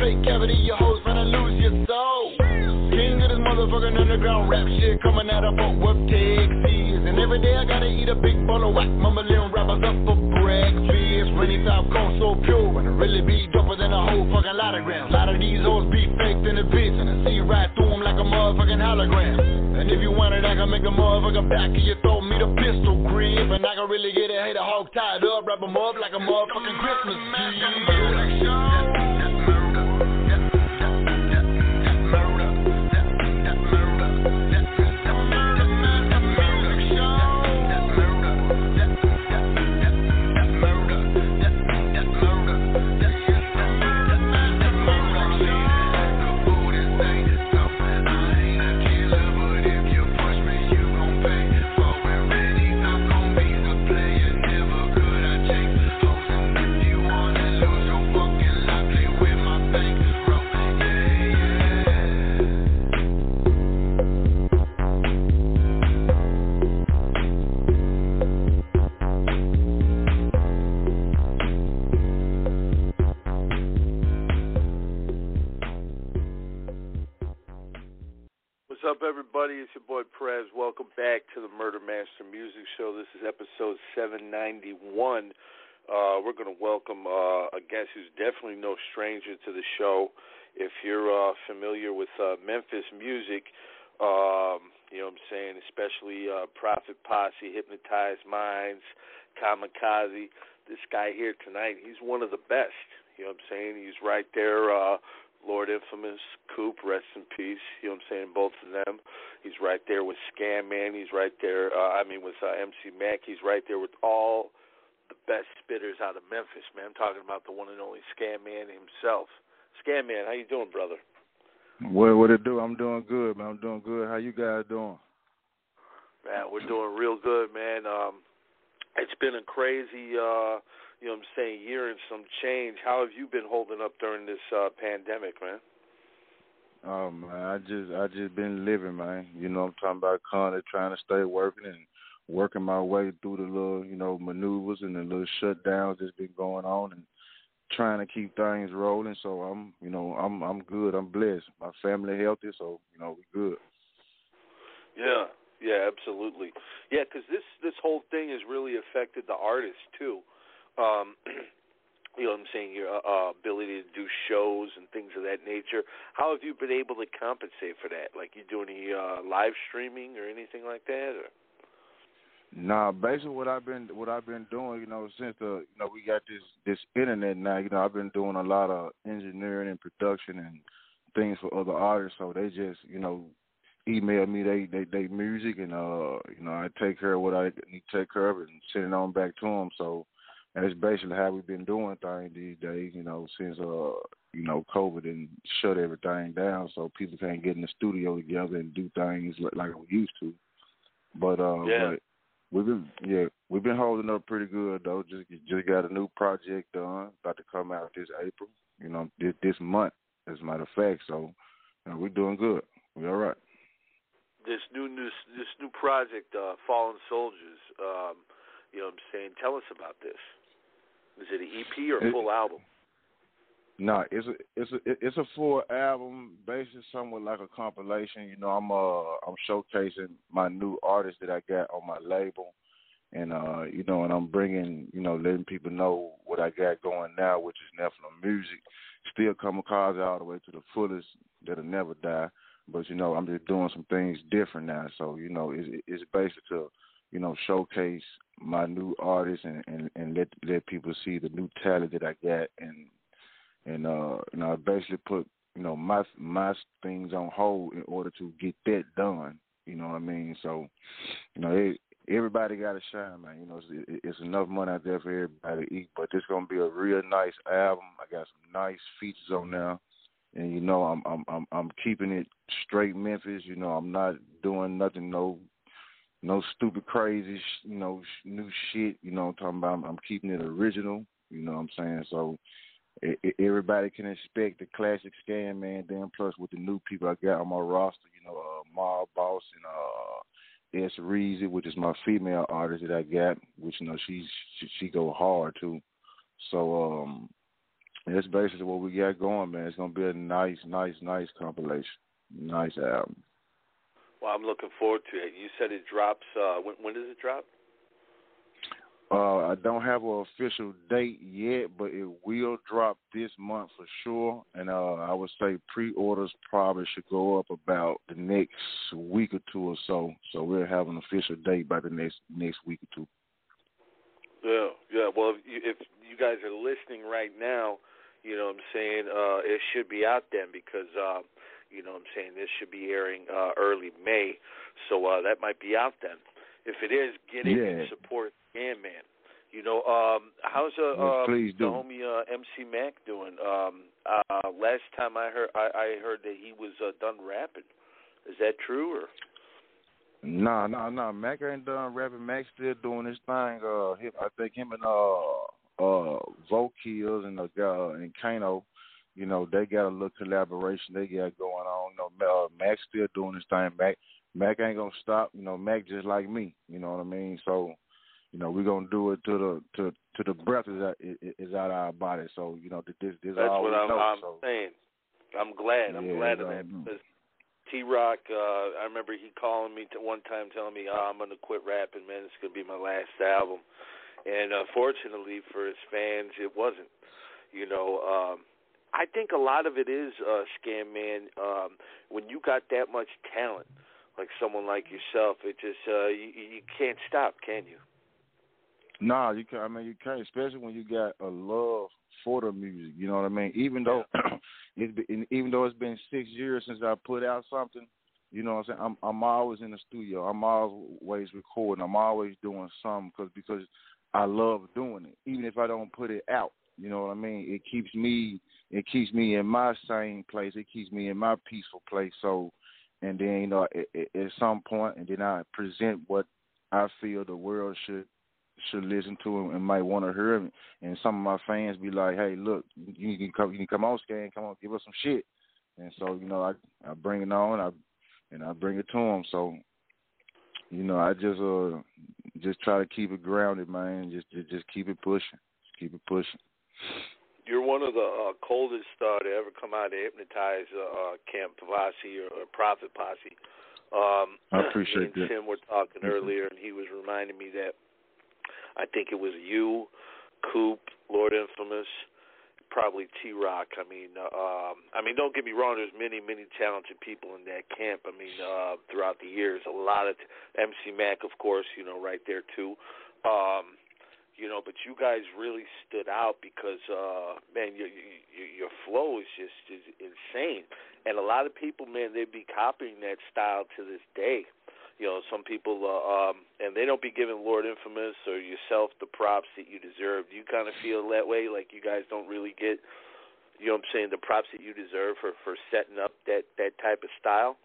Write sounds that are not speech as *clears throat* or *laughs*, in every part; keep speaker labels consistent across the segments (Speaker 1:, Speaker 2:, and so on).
Speaker 1: With plate cavity. Your hoes finna lose your soul. King of this motherfucking underground rap shit coming out of Fort Worth, Texas. And every day I gotta eat a big bowl of whack, mumbling rappers up for breakfast. Rainy top cone so pure, and it really be doper than a whole fucking lot of grams. A lot of these hoes be faked in the bitch, and I see right through them like a motherfucking hologram. And if you want it, I can make a motherfucking back of your throat, meet a pistol grip. And I can really get a hater hog tied up, wrap 'em up like a motherfucking Christmas tree.
Speaker 2: Uh, Memphis music, um, you know what I'm saying, especially uh, Prophet Posse, Hypnotized Minds, Kamikaze, this guy here tonight, he's one of the best. You know what I'm saying? He's right there. Uh, Lord Infamous, Coop, rest in peace. You know what I'm saying? Both of them. He's right there with Scan Man. He's right there. Uh, I mean, with uh, MC Mac. He's right there with all the best spitters out of Memphis, man. I'm talking about the one and only Scan Man himself. Scan Man, how you doing, brother?
Speaker 3: What what it do? I'm doing good, man. I'm doing good. How you guys doing?
Speaker 2: Man, we're doing real good, man. Um, it's been a crazy. Uh, you know what I'm saying, year and some change. How have you been holding up during this uh pandemic, man?
Speaker 3: Oh man, I just I just been living, man. You know I'm talking about constantly trying to stay working and working my way through the little, you know, maneuvers and the little shutdowns that's been going on and trying to keep things rolling. So I'm you know, I'm I'm good, I'm blessed. My family healthy, so, you know, we good.
Speaker 2: Yeah, yeah, absolutely. Yeah, because this this whole thing has really affected the artists too. Um, *clears throat* you know what I'm saying, your uh, ability to do shows and things of that nature. How have you been able to compensate for that? Like you do any uh, live streaming or anything like that? Or?
Speaker 3: Nah, basically what I've been what I've been doing, you know, since the you know we got this this internet now, you know, I've been doing a lot of engineering and production and things for other artists. So they just you know email me they they they music and uh you know I take care of what I need to take care of and send it on back to them. So that's basically how we've been doing things these days. You know, since uh you know COVID and shut everything down, so people can't get in the studio together and do things like, like we used to. But uh,
Speaker 2: Yeah.
Speaker 3: but we've been yeah we've been holding up pretty good though. Just just got a new project done, about to come out this April. You know, this this month as a matter of fact. So you know, we're doing good. We all right.
Speaker 2: This new this, this new project, uh, Fallen Soldiers. Um, you know what I'm saying? Tell us about this. Is it an EP or a
Speaker 3: It-
Speaker 2: full album?
Speaker 3: No, it's a it's a it's a full album, basically somewhat like a compilation. You know, I'm uh I'm showcasing my new artists that I got on my label, and uh you know, and I'm bringing you know letting people know what I got going now, which is Nephilim music. Still kamikaze all the way to the fullest that'll never die. But you know, I'm just doing some things different now. So you know, it's it's basically to you know, showcase my new artists and, and, and let let people see the new talent that I got and and uh you know I basically put you know my my things on hold in order to get that done. You know what I mean? So you know it, everybody got to shine, man. You know it's, it's enough money out there for everybody to eat, but this gonna be a real nice album. I got some nice features on there. And you know I'm I'm I'm I'm keeping it straight Memphis. You know I'm not doing nothing no no stupid crazy, you know, new shit. You know, I'm talking about. I'm, I'm keeping it original. You know what I'm saying? So everybody can expect the classic scan Man. Then plus with the new people I got on my roster, you know, uh, Mob Boss and uh, S Reezy, which is my female artist that I got, which you know she's she, she go hard too. So um, that's basically what we got going, man. It's gonna be a nice, nice, nice compilation, nice album.
Speaker 2: Well, I'm looking forward to it. You said it drops. Uh, when, when does it drop?
Speaker 3: Uh, I don't have an official date yet, but it will drop this month for sure. And uh, I would say pre-orders probably should go up about the next week or two or so. So we'll have an official date by the next next week or two.
Speaker 2: Yeah, yeah. Well, if you, if you guys are listening right now, you know what I'm saying uh, it should be out then because. Uh, you know what I'm saying? This should be airing uh, early May, so uh, that might be out then. If it is, get it
Speaker 3: yeah.
Speaker 2: and support Ant Man. You know, um, how's uh,
Speaker 3: yes,
Speaker 2: um,
Speaker 3: please
Speaker 2: the homie uh, MC Mac doing? Um, uh, last time I heard, I, I heard that he was uh, done rapping. Is that true or?
Speaker 3: Nah, nah, nah. Mac ain't done rapping. Mac still doing his thing. Uh, him, I think him and uh, uh, Vokills and the guy and Kano you know, they got a little collaboration they got going on. You know, uh, Mac's still doing his thing. Mac Mac ain't gonna stop. You know, Mac just like me. You know what I mean? So, you know, we're gonna do it to the to to the breath is out, is out our body. So, you know, this this
Speaker 2: That's
Speaker 3: all
Speaker 2: That's
Speaker 3: what
Speaker 2: I'm,
Speaker 3: know.
Speaker 2: I'm
Speaker 3: so.
Speaker 2: saying. I'm glad. I'm
Speaker 3: Yeah,
Speaker 2: glad of that because T Rock. Uh, I remember he calling me to one time, telling me, oh, "I'm gonna quit rapping, man. It's gonna be my last album." And unfortunately for his fans, it wasn't. You know, um, I think a lot of it is uh, scan man. Um, when you got that much talent, like someone like yourself, it just uh, you, you can't stop, can you?
Speaker 3: Nah, you can. I mean, you can't, especially when you got a love for the music. You know what I mean? Even though *clears throat* it's been, even though it's been six years since I put out something, you know what I'm saying? I'm I'm always in the studio. I'm always recording. I'm always doing something because because I love doing it. Even if I don't put it out, you know what I mean? It keeps me it keeps me in my same place. It keeps me in my peaceful place. So, and then you know, at, at some point, and then I present what I feel the world should should listen to and, and might want to hear. Him. and some of my fans be like, "Hey, look, you can come, you can come on, scan, come on, give us some shit." And so, you know, I I bring it on, I and I bring it to them. So, you know, I just uh just try to keep it grounded, man. Just just, just keep it pushing, just keep it pushing.
Speaker 2: You're one of the uh, coldest uh, to ever come out of Hypnotize uh, Camp Posse or, or Prophet Posse. Um,
Speaker 3: I appreciate
Speaker 2: me and
Speaker 3: that.
Speaker 2: Tim were talking earlier, and he was reminding me that I think it was you, Coop, Lord Infamous, probably T Rock. I mean, uh, um, I mean, don't get me wrong. There's many, many talented people in that camp. I mean, uh, throughout the years, a lot of t- MC Mac, of course, you know, right there too. Um, you know, but you guys really stood out because, uh, man, your your, your flow is just is insane, and a lot of people, man, they'd be copying that style to this day. You know, some people, uh, um, and they don't be giving Lord Infamous or yourself the props that you deserve. Do you kind of feel that way? Like you guys don't really get, you know, what I'm saying, the props that you deserve for for setting up that that type of style.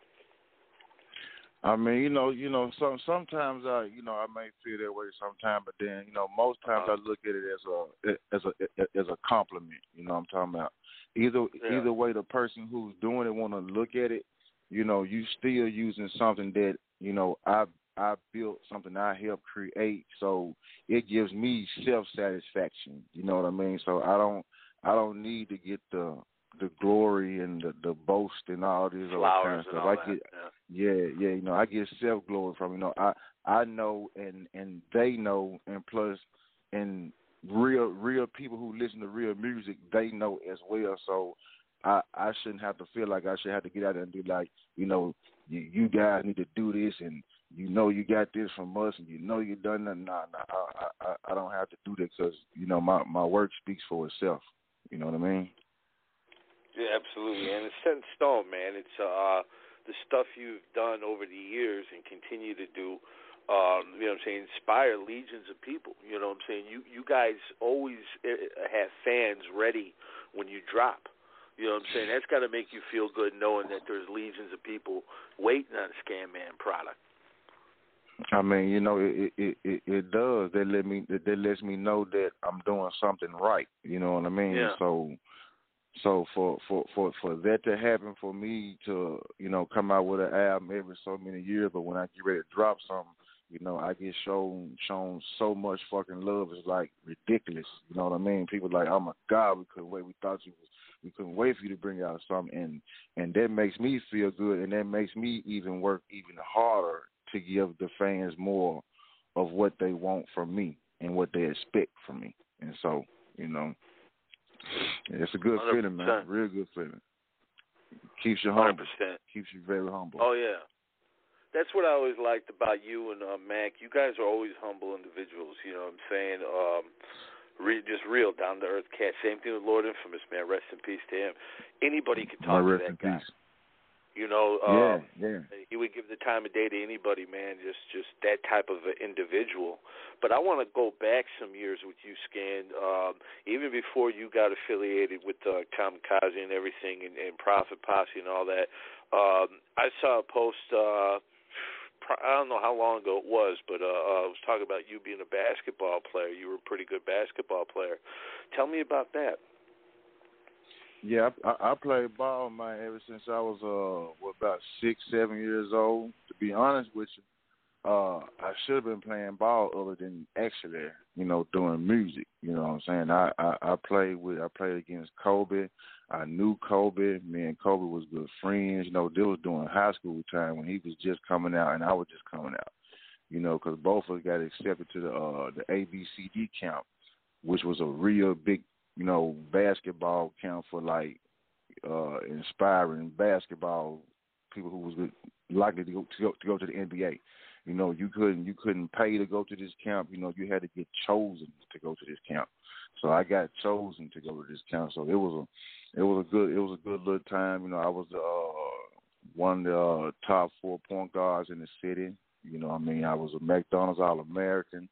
Speaker 3: I mean, you know, you know, some sometimes I, you know, I may feel that way sometimes, but then, you know, most times
Speaker 2: Uh-huh.
Speaker 3: I look at it as a as a as a compliment. You know, what I'm talking about either
Speaker 2: Yeah.
Speaker 3: either way the person who's doing it want to look at it. You know, you still using something that you know I I built something I helped create, so it gives me self satisfaction. You know what I mean? So I don't I don't need to get the the glory and the, the boast and all this other kind of stuff. I get
Speaker 2: yeah.
Speaker 3: yeah, yeah, you know, I get self glory from you know, I I know and and they know and plus and real real people who listen to real music, they know as well. So I I shouldn't have to feel like I should have to get out there and be like, you know, you, you guys need to do this and you know you got this from us, and you know you done that. Nah, nah, I, I, I don't have to do that because you know my my work speaks for itself. You know what I mean?
Speaker 2: Yeah, absolutely, and it's set in stone, man. It's uh the stuff you've done over the years and continue to do. Um, you know what I'm saying? Inspire legions of people. You know what I'm saying? You you guys always uh, have fans ready when you drop. You know what I'm saying? That's got to make you feel good knowing that there's legions of people waiting on a Scan Man product.
Speaker 3: I mean, you know, it it it, it does. That let me that lets me know that I'm doing something right. You know what I mean?
Speaker 2: Yeah.
Speaker 3: So so for for for for that to happen for me to you know come out with an album every so many years, but when I get ready to drop something, you know I get shown shown so much fucking love. It's like ridiculous. You know what I mean? People like, oh my god, we couldn't wait. We thought you was we couldn't wait for you to bring out something, and and that makes me feel good, and that makes me even work even harder to give the fans more of what they want from me and what they expect from me. And so, you know, it's a good
Speaker 2: 100%.
Speaker 3: feeling, man. Real good feeling. Keeps you humble.
Speaker 2: 100%.
Speaker 3: Keeps you very humble.
Speaker 2: Oh yeah, that's what I always liked about you and uh, Mac. You guys are always humble individuals. You know what I'm saying? Um, re- just real, down to earth cat. Same thing with Lord Infamous, man. Rest in peace to him. Anybody could
Speaker 3: My
Speaker 2: talk to
Speaker 3: rest
Speaker 2: that guy.
Speaker 3: peace.
Speaker 2: You know,
Speaker 3: Yeah,
Speaker 2: um,
Speaker 3: yeah.
Speaker 2: he would give the time of day to anybody, man. Just just that type of an individual. But I want to go back some years with you, Scan. Um, even before you got affiliated with uh, Kamikaze and everything, and, and Prophet Posse and all that. Um, I saw a post. Uh, I don't know how long ago it was, but uh, uh, I was talking about you being a basketball player. You were a pretty good basketball player. Tell me about that.
Speaker 3: Yeah, I, I played ball, man, ever since I was uh what about six, seven years old. To be honest with you, uh, I should have been playing ball other than actually, you know, doing music. You know what I'm saying? I I, I played with I played against Kobe. I knew Kobe. Me and Kobe was good friends. You know, they was doing high school time when he was just coming out and I was just coming out. You know, because both of us got accepted to the uh the ABCD camp, which was a real big you know, basketball camp for like uh inspiring basketball people who was likely to go to go to go to the NBA. You know, you couldn't you couldn't pay to go to this camp. You know, you had to get chosen to go to this camp. So I got chosen to go to this camp. So it was a it was a good it was a good little time. You know, I was uh one of the uh, top four point guards in the city. You know, what I mean, I was a McDonald's All American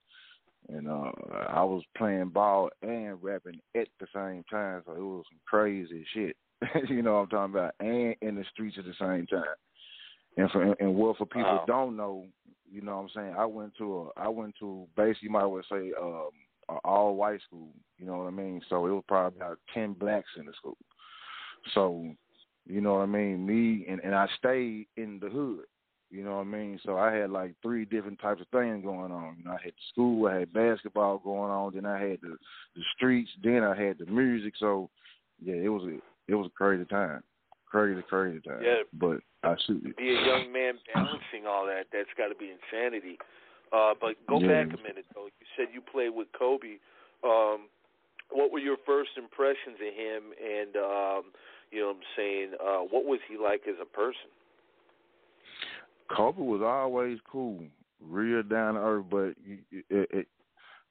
Speaker 3: and uh I was playing ball and rapping at the same time, so it was some crazy shit. *laughs* you know what I'm talking about, and in the streets at the same time. And for and what for people
Speaker 2: Wow.
Speaker 3: don't know, you know what I'm saying. I went to a I went to basically you might well say um an all white school. You know what I mean. So it was probably about ten blacks in the school. So you know what I mean. Me and and I stayed in the hood. You know what I mean? So I had like three different types of things going on. You know, I had school, I had basketball going on, then I had the the streets, then I had the music. So yeah, it was a it was a crazy time, crazy crazy time.
Speaker 2: Yeah.
Speaker 3: But I shoot it.
Speaker 2: Be a young man balancing all that. That's got to be insanity. Uh, but go
Speaker 3: Yeah.
Speaker 2: back a minute though. You said you played with Kobe. Um, what were your first impressions of him? And um, you know, what I'm saying, uh, what was he like as a person?
Speaker 3: Kobe was always cool, real down to earth. But it, it, it,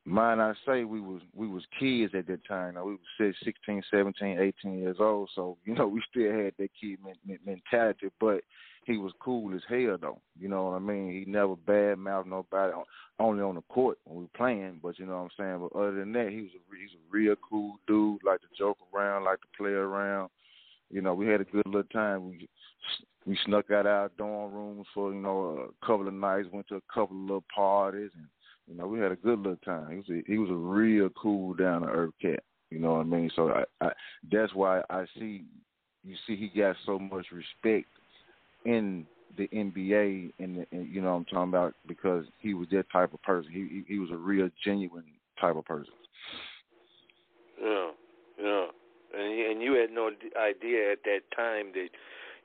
Speaker 3: mind I say, we was we was kids at that time. Now, we was six- 16, 17, 18 years old. So you know, *laughs* we still had that kid men, men, mentality. But he was cool as hell, though. You know what I mean? He never bad mouthed nobody, only on the court when we playing. But you know what I'm saying. But other than that, he was a he's a real cool dude. Like to joke around, like to play around. You know, we had a good little time. We we snuck out our dorm rooms for you know a couple of nights. Went to a couple of little parties, and you know we had a good little time. He was a, he was a real cool down to earth cat. You know what I mean? So I, I that's why I see you see he got so much respect in the NBA and, the, and you know what I'm talking about because he was that type of person. He he, he was a real genuine type of person.
Speaker 2: Yeah, yeah. And and you had no idea at that time that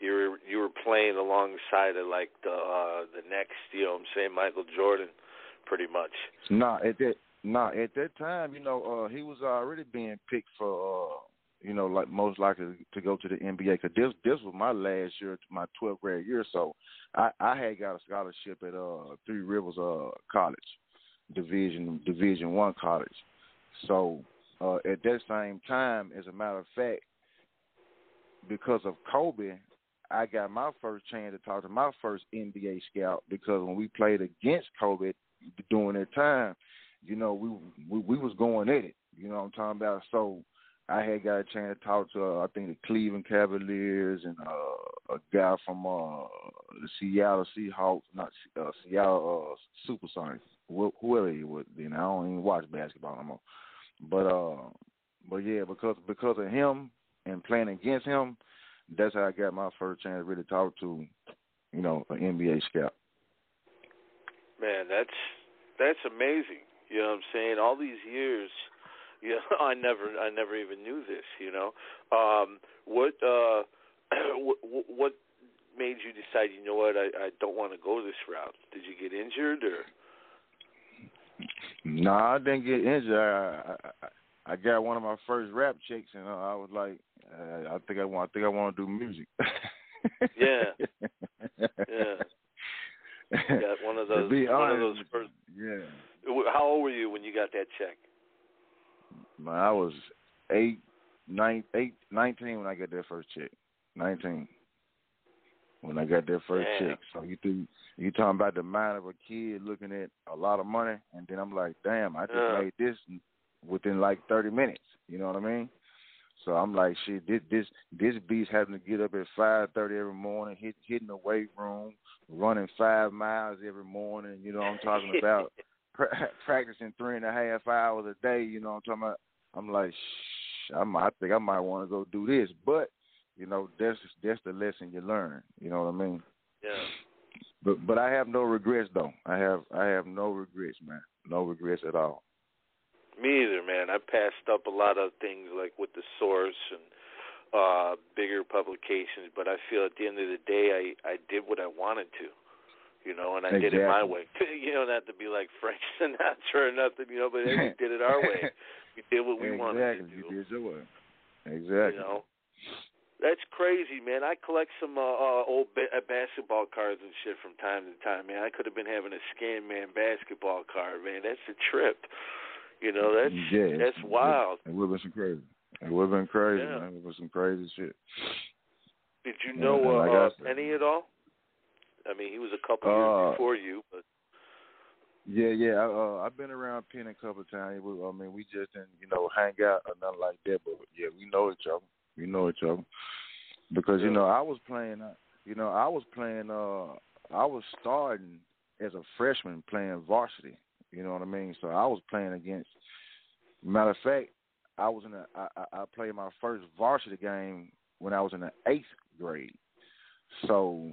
Speaker 2: you were you were playing alongside of like the uh the next, you know what I'm saying, Michael Jordan pretty much.
Speaker 3: Nah, at that nah at that time, you know, uh he was already being picked for uh you know, like most likely to go to the NBA. Cause this this was my last year, my 12th grade year. So I I had got a scholarship at uh Three Rivers uh College, Division Division One college. So uh at that same time, as a matter of fact, because of Kobe, I got my first chance to talk to my first NBA scout because when we played against Kobe during that time, you know, we we, we was going at it. You know what I'm talking about? So I had got a chance to talk to uh, I think the Cleveland Cavaliers and uh, a guy from uh, the Seattle Seahawks, not uh, Seattle uh, SuperSonics, wh- whoever he was. Then I don't even watch basketball no more. But uh, but yeah, because because of him and playing against him, that's how I got my first chance to really talk to, you know, an NBA scout.
Speaker 2: Man, that's that's amazing. You know what I'm saying? All these years, *laughs* you know, I never I never even knew this, you know. Um what uh *clears throat* what, what made you decide, you know what, I I don't want to go this route? Did you get injured or
Speaker 3: No, I didn't get injured. I, I I got one of my first rap checks, and I was like, uh, I think I want, I think I want to do music. *laughs*
Speaker 2: yeah, yeah. *laughs* Got one of those,
Speaker 3: be
Speaker 2: one
Speaker 3: honest,
Speaker 2: of those first.
Speaker 3: Yeah.
Speaker 2: How old were you when you got that check?
Speaker 3: I was eight, nine, eight, nineteen when I got that first check. Nineteen when I got that first
Speaker 2: Damn.
Speaker 3: check. So you think you talking about the mind of a kid looking at a lot of money, and then I'm like, damn, I just
Speaker 2: Yeah.
Speaker 3: made this within like 30 minutes. You know what I mean? So I'm like, shit, this this this beast having to get up at 5:30 every morning, hit hitting the weight room, running five miles every morning. You know what I'm talking about? *laughs* pra- *laughs* practicing three and a half hours a day. You know what I'm talking about? I'm like, shh, I might, I think I might want to go do this, but you know, that's that's the lesson you learn. You know what I mean?
Speaker 2: Yeah.
Speaker 3: But but I have no regrets though. I have I have no regrets, man. No regrets at all.
Speaker 2: Me either, man. I passed up a lot of things like with the source and uh bigger publications, but I feel at the end of the day I I did what I wanted to. You know, and I did it my way. *laughs* you know, not to be like Frank *laughs* Sinatra or nothing, you know, but we *laughs* did it our way. We did what we wanted to do.
Speaker 3: You did your way. Exactly.
Speaker 2: You know, that's crazy, man. I collect some uh, uh old ba- uh, basketball cards and shit from time to time, man. I could have been having a scan man basketball card, man. That's a trip. You know, that's *laughs*
Speaker 3: yeah,
Speaker 2: that's wild.
Speaker 3: It would have been some crazy. It would have been crazy,
Speaker 2: Yeah.
Speaker 3: man. It was some crazy shit.
Speaker 2: Did you
Speaker 3: Yeah,
Speaker 2: know uh,
Speaker 3: like
Speaker 2: uh,
Speaker 3: said-
Speaker 2: Penny at all? I mean, he was a couple
Speaker 3: Uh,
Speaker 2: years before you, but
Speaker 3: Yeah, yeah. I, uh, I've been around Penn a couple of times. We, I mean, we just didn't, you know, hang out or nothing like that. But yeah, we know each other. We know each other because you know I was playing. uh, You know, I was playing. uh I was starting as a freshman playing varsity. You know what I mean? So I was playing against. Matter of fact, I was in a. I, I played my first varsity game when I was in the eighth grade. So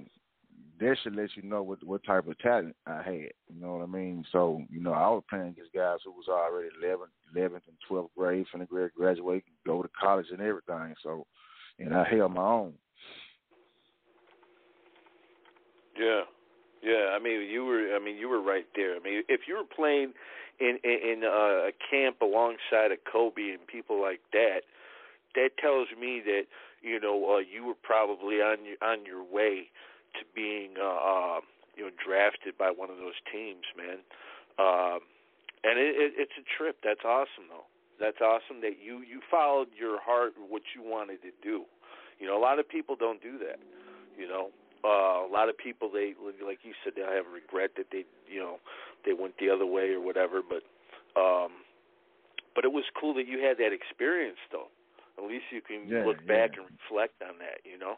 Speaker 3: that should let you know what what type of talent I had. You know what I mean? So, you know, I was playing against guys who was already 11th, 11th and 12th grade, finna grad graduate, go to college and everything. So, and I held my own.
Speaker 2: yeah, yeah. I mean, you were. I mean, you were right there. I mean, if you were playing in in, in uh, a camp alongside of Kobe and people like that, that tells me that you know uh, you were probably on your on your way to being uh, uh, you know drafted by one of those teams, man. Um, and it, it, it's a trip. That's awesome, though. That's awesome that you you followed your heart, what you wanted to do. You know, a lot of people don't do that. You know, uh, a lot of people they like you said they have regret that they you know they went the other way or whatever. But um, but it was cool that you had that experience, though. At least you can
Speaker 3: Yeah,
Speaker 2: look back and reflect on that. You know.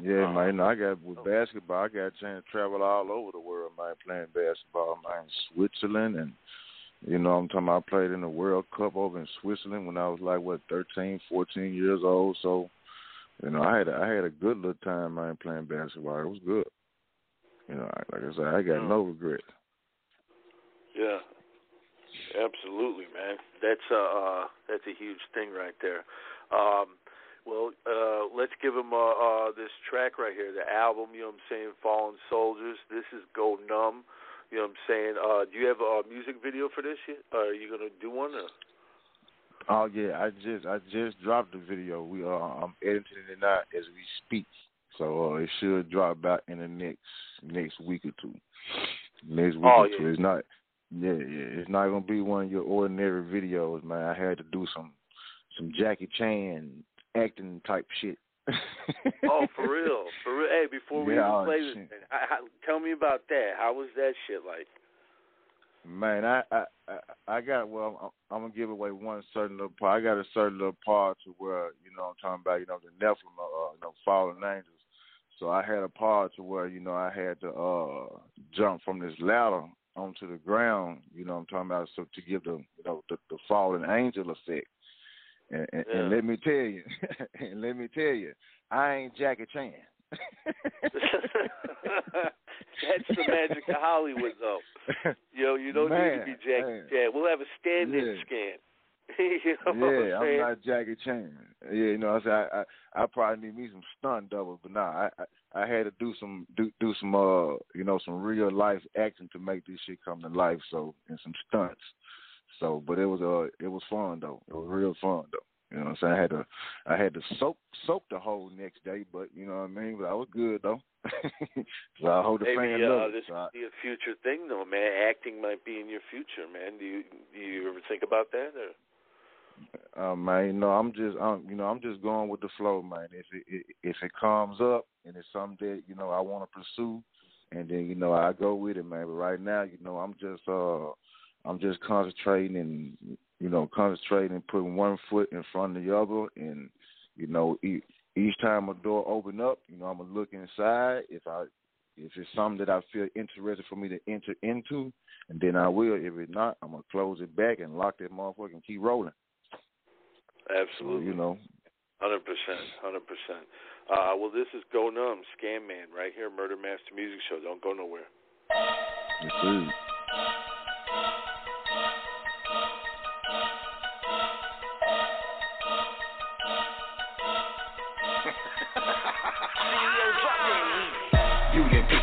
Speaker 3: Yeah,
Speaker 2: Uh,
Speaker 3: man. I got with basketball. I got a chance to travel all over the world, man. Playing basketball, man. Switzerland, and you know, I'm talking. About I played in the World Cup over in Switzerland when I was like what 13, 14 years old. So, you know, I had a, I had a good little time, man, playing basketball. It was good. You know, like I said, I got no regrets.
Speaker 2: Yeah, absolutely, man. That's a uh, that's a huge thing right there. Um, well, uh, let's give them uh, uh, this track right here, the album. You know what I'm saying? Fallen Soldiers. This is Go Numb. You know what I'm saying? Uh, do you have a music video for this yet? Are you gonna do one? Or?
Speaker 3: Oh yeah, I just I just dropped the video. We are I'm editing it now as we speak, so uh, it should drop out in the next next week or two. Next week
Speaker 2: Oh,
Speaker 3: or two. It's not yeah yeah. It's not gonna be one of your ordinary videos, man. I had to do some some Jackie Chan acting type shit.
Speaker 2: Oh, *laughs* for real, for real. Hey, before we
Speaker 3: Yeah,
Speaker 2: even
Speaker 3: oh,
Speaker 2: play this, thing, I, I, tell me about that. How was that shit like?
Speaker 3: Man, I I I, got well. I'm, I'm gonna give away one certain little part. I got a certain little part to where you know I'm talking about. You know the Nephilim, uh, you know, fallen angels. So I had a part to where you know I had to uh jump from this ladder onto the ground. You know I'm talking about so to give the you know the, the fallen angel effect. And, and,
Speaker 2: Yeah.
Speaker 3: and let me tell you, *laughs* and let me tell you, I ain't Jackie Chan. *laughs*
Speaker 2: That's the magic of Hollywood, though. *laughs* You know, you don't need to be Jackie
Speaker 3: man.
Speaker 2: Chan. We'll have a stand-in
Speaker 3: Yeah.
Speaker 2: scan. *laughs* you know
Speaker 3: yeah,
Speaker 2: I'm
Speaker 3: I'm not Jackie Chan. Yeah, you know, I said I, I I probably need me some stunt doubles, but nah, I, I I had to do some do do some uh you know some real life acting to make this shit come to life. So and some stunts. So, but it was uh it was fun though. It was real fun though. You know what I'm saying? I had to I had to soak soak the whole next day, but you know what I mean. But I was good though. *laughs* so I hold the
Speaker 2: Maybe
Speaker 3: fan
Speaker 2: uh,
Speaker 3: it.
Speaker 2: this
Speaker 3: So
Speaker 2: could be a future thing, though, man. Acting might be in your future, man. Do you do you ever think about that? Or?
Speaker 3: Um, man, know, I'm just, I'm, you know, I'm just going with the flow, man. If it, if it comes up and it's something that you know I want to pursue, and then you know I go with it, man. But right now, you know, I'm just, uh, I'm just concentrating and you know, concentrating and putting one foot in front of the other, and you know, e- each time a door open up, you know, I'm gonna look inside. If I, if it's something that I feel interested for me to enter into, and then I will. If it's not, I'm gonna close it back and lock that motherfucker and keep rolling. So,
Speaker 2: Absolutely.
Speaker 3: you know,
Speaker 2: Hundred percent, hundred percent. Uh, well, this is Go Numb, Scan Man, right here, Murder Master Music Show. Don't go nowhere.
Speaker 3: yes,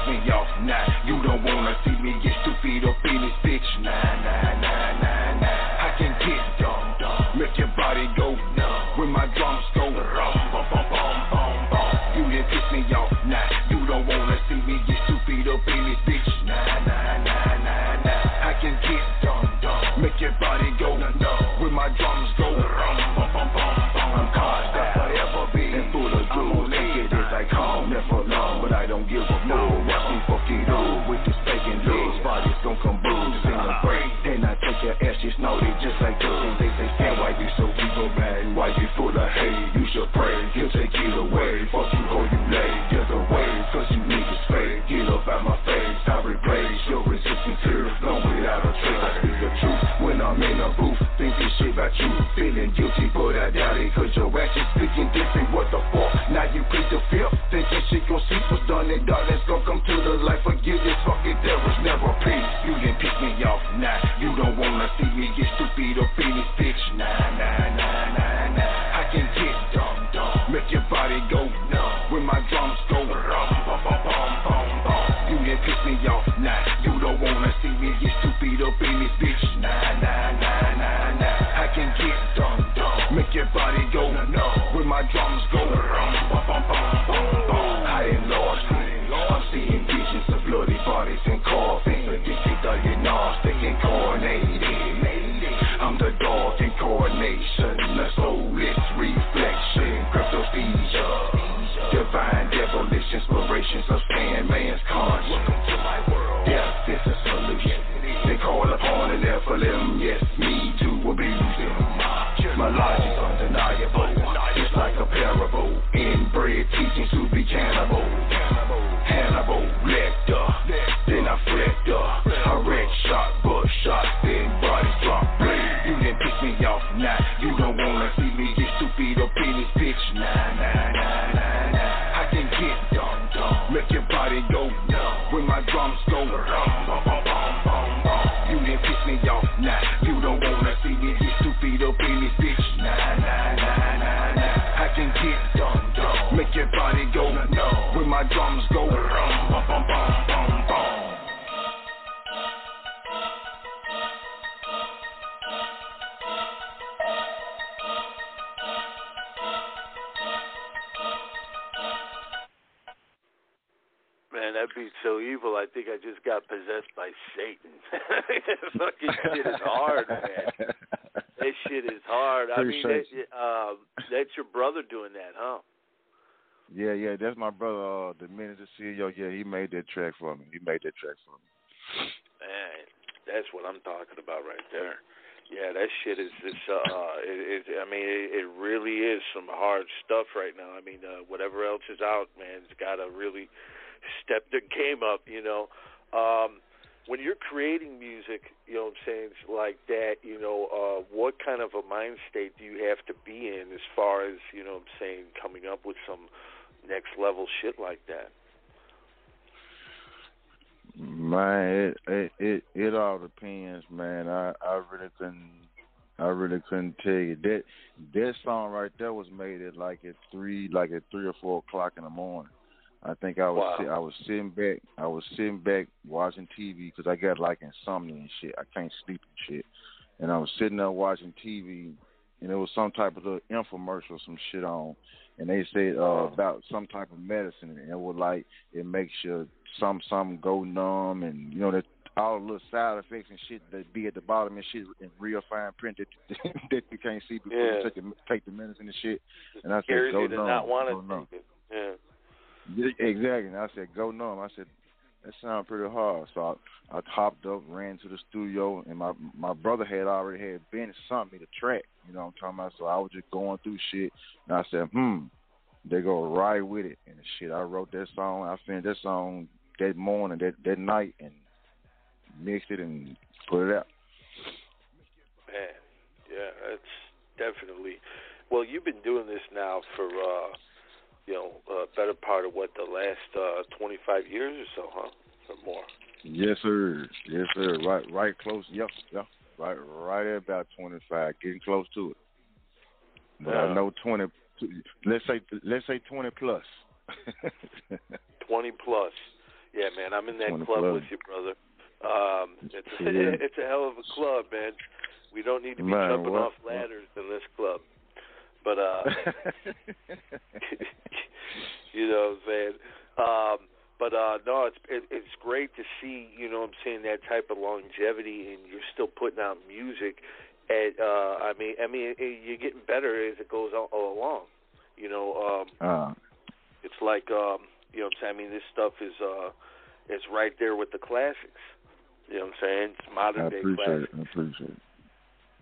Speaker 4: me off, nah. You don't wanna see me get stupid up in this bitch, nah, nah, nah, nah, nah. I can get dumb, dumb, make your body go numb. When my drums go rum, bum, bum, bum, bum, bum. You done piss me off, nah. You don't wanna see me get stupid up in this bitch,
Speaker 2: shit like that?
Speaker 3: Man, it it it, it all depends, man. I I really couldn't I really couldn't tell you that that song right there was made at like at three like at three or four o'clock in the morning. I think I was
Speaker 2: wow.
Speaker 3: I was sitting back I was sitting back watching TV because I got like insomnia and shit. I can't sleep and shit. And I was sitting there watching TV, and there was some type of little infomercial, some shit on, and they said uh, about some type of medicine, and it was like it makes you some some go numb, and you know that all the little side effects and shit that be at the bottom and shit in real fine print that *laughs* that you can't see before
Speaker 2: yeah.
Speaker 3: you take the, take the medicine and shit. And I said, go numb,
Speaker 2: not want
Speaker 3: go numb.
Speaker 2: it. Yeah,
Speaker 3: Exactly. And I said, go numb. I said, that sounds pretty hard. So I, I hopped up, ran to the studio, and my my brother had already had Ben sent me the track. You know what I'm talking about? So I was just going through shit, and I said, hmm, they go right with it. And shit, I wrote that song. I finished that song that morning, that that night, and mixed it and put it out.
Speaker 2: Man, yeah, that's definitely. Well, you've been doing this now for uh, you know a better part of what the last uh, 25 years or so, huh, or more.
Speaker 3: Yes, sir. Yes, sir. Right, right close. Yep, yep. Right, right at about 25, getting close to it. But
Speaker 2: Yeah.
Speaker 3: I know 20. Let's say let's say 20 plus. *laughs*
Speaker 2: 20 plus. Yeah, man, I'm in that club
Speaker 3: plus.
Speaker 2: with you, brother. Um, it's
Speaker 3: Yeah. *laughs*
Speaker 2: it's a hell of a club, man. We don't need to be
Speaker 3: Man,
Speaker 2: jumping
Speaker 3: what-
Speaker 2: off ladders in this club. But uh *laughs* you know what I'm saying? Um but uh no, it's it, it's great to see, you know what I'm saying, that type of longevity and you're still putting out music at uh I mean I mean it, you're getting better as it goes all, all along. You know, um
Speaker 3: uh,
Speaker 2: it's like um you know what I'm saying, I mean this stuff is uh it's right there with the classics. You know what I'm saying? It's modern day
Speaker 3: appreciate
Speaker 2: classics.
Speaker 3: it. I appreciate it.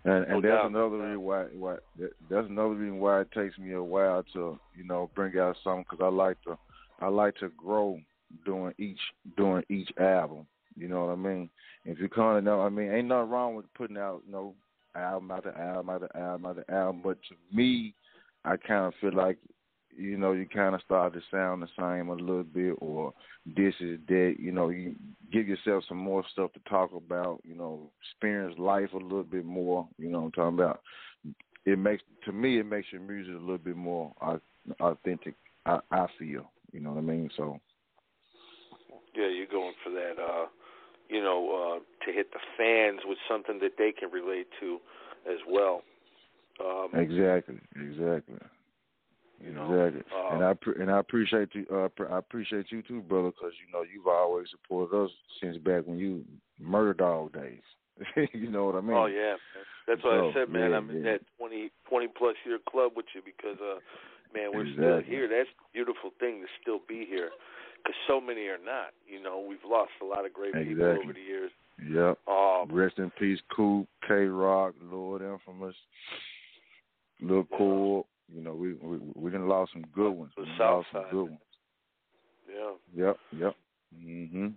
Speaker 3: And and
Speaker 2: No
Speaker 3: that's
Speaker 2: doubt,
Speaker 3: another reason why why that, that's another reason why it takes me a while to you know bring out something because I like to I like to grow doing each doing each album. You know what I mean? If you kind of know, I mean, ain't nothing wrong with putting out you know album after album after album after album. But to me, I kind of feel like you know, you kind of start to sound the same a little bit, or this is that. You know, you give yourself some more stuff to talk about. You know, experience life a little bit more. You know what I'm talking about? It makes to me, it makes your music a little bit more authentic. I, I feel. You know what I mean? So
Speaker 2: Yeah, you're going for that. Uh, you know, uh, to hit the fans with something that they can relate to as well. Um,
Speaker 3: exactly, exactly.
Speaker 2: You know,
Speaker 3: exactly,
Speaker 2: uh,
Speaker 3: and I pre- and I appreciate you. Uh, pr- I appreciate you too, brother, because you know you've always supported us since back when you murder dog days. *laughs* you know what I mean?
Speaker 2: Oh yeah, that's what
Speaker 3: So,
Speaker 2: I said, man.
Speaker 3: yeah,
Speaker 2: I'm in that 20, 20 plus year club with you because, uh, man, we're still here. That's a beautiful thing to still be here, because so many are not. You know, we've lost a lot of great people over the years.
Speaker 3: Yep.
Speaker 2: Um,
Speaker 3: Rest in peace, Coop, K Rock, Lord Infamous, Lil
Speaker 2: Yeah.
Speaker 3: Cool. You know, we we we done lost some good ones.
Speaker 2: The
Speaker 3: We lost some
Speaker 2: Side.
Speaker 3: good ones.
Speaker 2: yeah,
Speaker 3: Yep, yep. Mhm.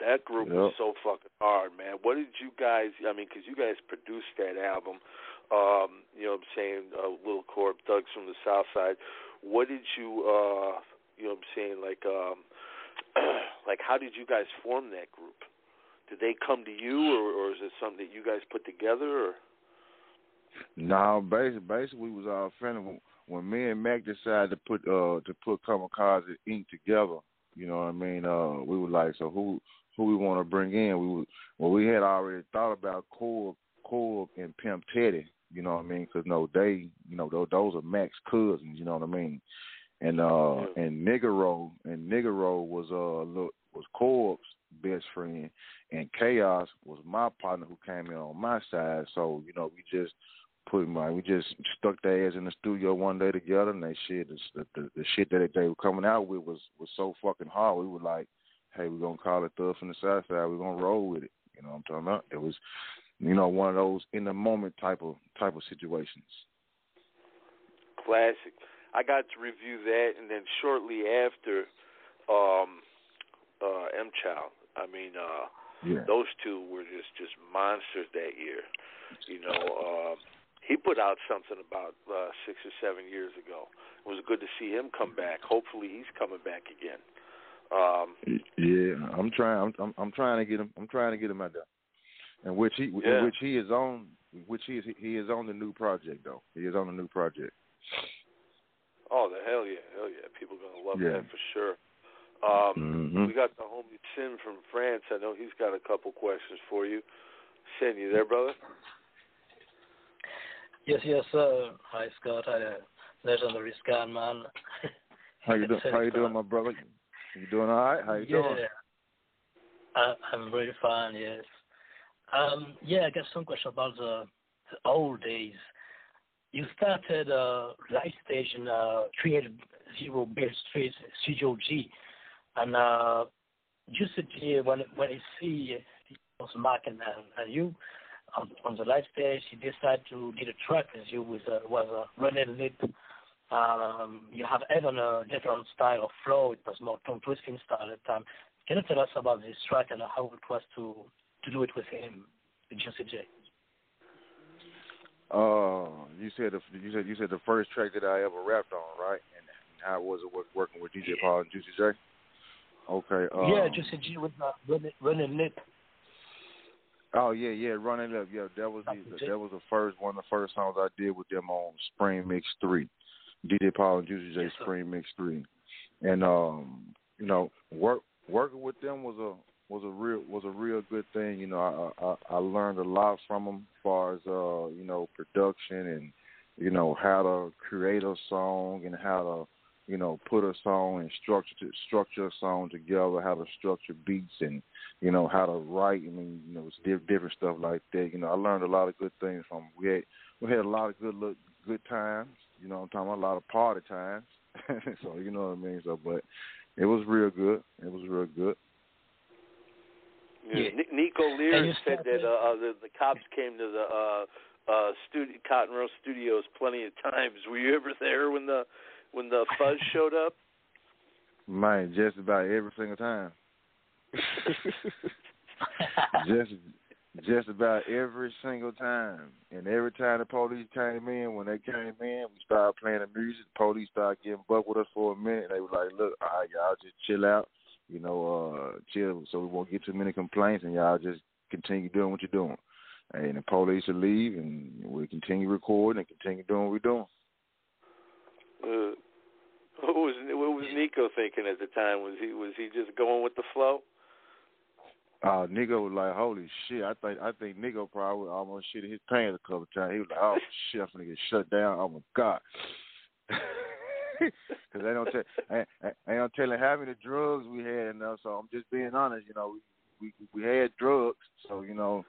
Speaker 2: that group was so fucking hard, man. What did you guys? I mean, because you guys produced that album. Um, you know, what I'm saying, uh, Little Corp, Thugs from the South Side. What did you? uh You know, what I'm saying, like, um, *clears throat* like, how did you guys form that group? Did they come to you, or, or is it something that you guys put together? Or
Speaker 3: No, basically, basically we was all friendly when, me and Mac decided to put uh to put Kamikaze Inc. together. You know what I mean? Uh, we were like, so who who we want to bring in? We were, well, we had already thought about Corb, Corb and Pimp Teddy. You know what I mean? Because no, they, you know, those, those are Mac's cousins. You know what I mean? And uh and Nigero and Nigero was uh look was Corb's best friend, and Chaos was my partner who came in on my side. So you know we just put my we just stuck their ass in the studio one day together, and they shit the the, the shit that they were coming out with was was so fucking hard. We were like, hey, we're gonna call it Thug from the South Side. We're gonna roll with it. You know what I'm talking about? It was you know one of those in the moment type of type of situations.
Speaker 2: Classic. I got to review that, and then shortly after, um, uh, M Child. I mean, uh,
Speaker 3: yeah.
Speaker 2: those two were just just monsters that year. You know, uh, he put out something about uh, six or seven years ago. It was good to see him come back. Hopefully, he's coming back again. Um,
Speaker 3: yeah, I'm trying. I'm, I'm I'm trying to get him. I'm trying to get him out there. And which he
Speaker 2: yeah.
Speaker 3: which he is on which he is he is on the new project though. He is on the new project.
Speaker 2: Oh, the hell yeah, hell yeah! People are gonna love
Speaker 3: yeah.
Speaker 2: that for sure. Um,
Speaker 3: mm-hmm.
Speaker 2: We got the homie Sin from France. I know he's got a couple questions for you. Sin, you there, brother?
Speaker 5: Yes, yes, sir. Hi, Scott. Hi, uh, legendary Scan man. *laughs*
Speaker 3: How you doing? How you doing, my brother? You doing all right? How you
Speaker 5: yeah.
Speaker 3: doing?
Speaker 5: I, I'm very fine. Yes. Um, yeah, I got some question about the, the old days. You started uh, live station uh, 380 Bear Street Studio G, and uh, when when I see was Mark and, and you on, on the live stage, you decided to get a track with you with uh, was a running lip. Um, you have even a different style of flow. It was more tongue twisting style at the time. Can you tell us about this track and how it was to to do it with him, Juicy J?
Speaker 3: Uh, you said the, you said you said the first track that I ever rapped on, right? And how was it working with DJ Paul and Juicy J? Okay. Um,
Speaker 5: yeah, Juicy J with uh, running, running lip.
Speaker 3: Oh yeah, yeah, running up. Yeah, that was the, that was the first one of the first songs I did with them on Spring Mix Three, DJ Paul and Juicy J
Speaker 5: yes,
Speaker 3: Spring Mix Three, and um, you know, work working with them was a was a real was a real good thing. You know, I I, I learned a lot from them as far as uh you know production and you know how to create a song and how to you know put a song and structure structure a song together, how to structure beats and you know how to write. I mean, you know, it's diff- different stuff like that. You know, I learned a lot of good things from. Them. We had we had a lot of good look good times. You know, I'm talking about a lot of party times. *laughs* so you know what I mean. So, but it was real good. It was real good.
Speaker 2: Yeah. Nico Lyras said that uh, the, the cops came to the uh, uh, studio, Cotton Row Studios plenty of times. Were you ever there when the when the fuzz *laughs* showed up?
Speaker 3: Man, just about every single time. *laughs* just just about every single time. And every time the police came in, when they came in, we started playing the music. The police started getting buck with us for a minute. They were like, "Look, all right, y'all just chill out." You know, uh, chill so we won't get too many complaints and y'all just continue doing what you're doing. And the police will leave and we continue recording and continue doing what we're doing.
Speaker 2: Uh, what was what was Nico thinking at the time? Was he was he just going with the flow?
Speaker 3: Uh, Nico was like, "Holy shit!" I think I think Nico probably almost shit his pants a couple of times. He was like, "Oh *laughs* shit, I'm gonna get shut down." Oh my god. *laughs* *laughs* Because they don't tell, I, I, I don't tell telling how many drugs we had enough. So I'm just being honest. You know, we we, we had drugs. So you know,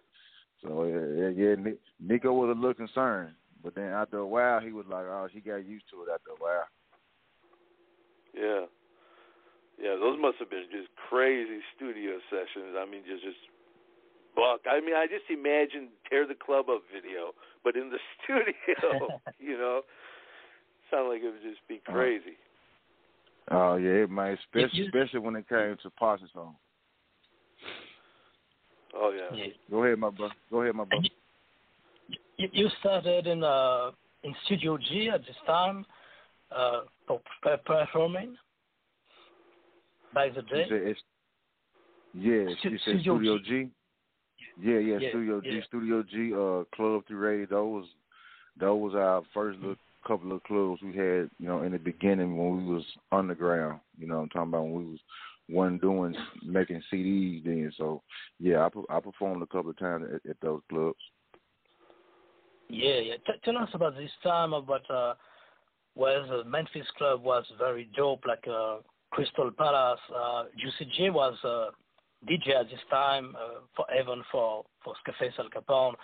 Speaker 3: so yeah, yeah, Nico was a little concerned, but then after a while, he was like, oh, he got used to it after a while.
Speaker 2: Yeah, yeah, those must have been just crazy studio sessions. I mean, just just buck. I mean, I just imagine tear the club up video, but in the *laughs* studio, *laughs* you know sounded like it would just be crazy.
Speaker 3: Oh yeah, it might, especially especially when it came to Parsons song.
Speaker 2: Oh yeah.
Speaker 5: yeah.
Speaker 3: Go ahead, my brother. Go ahead, my brother.
Speaker 5: You, you started in uh in Studio G at this time, uh, performing by the day.
Speaker 3: You yeah,
Speaker 5: Stu-
Speaker 3: you said
Speaker 5: Studio,
Speaker 3: Studio
Speaker 5: G.
Speaker 3: G. Yeah, yeah,
Speaker 5: yeah
Speaker 3: Studio
Speaker 5: yeah.
Speaker 3: G, Studio G, uh, Club Three Radio. Those, those was our first little couple of clubs we had, you know, in the beginning when we was underground. You know, I'm talking about when we was one doing making CDs then. So yeah, I I performed a couple of times at, at those clubs.
Speaker 5: Yeah, yeah. T- tell us about this time about uh, whereas the Memphis club was very dope, like uh, Crystal Palace. Uh, Juicy was uh, DJ at this time uh, for even for for Scarface Al Capone.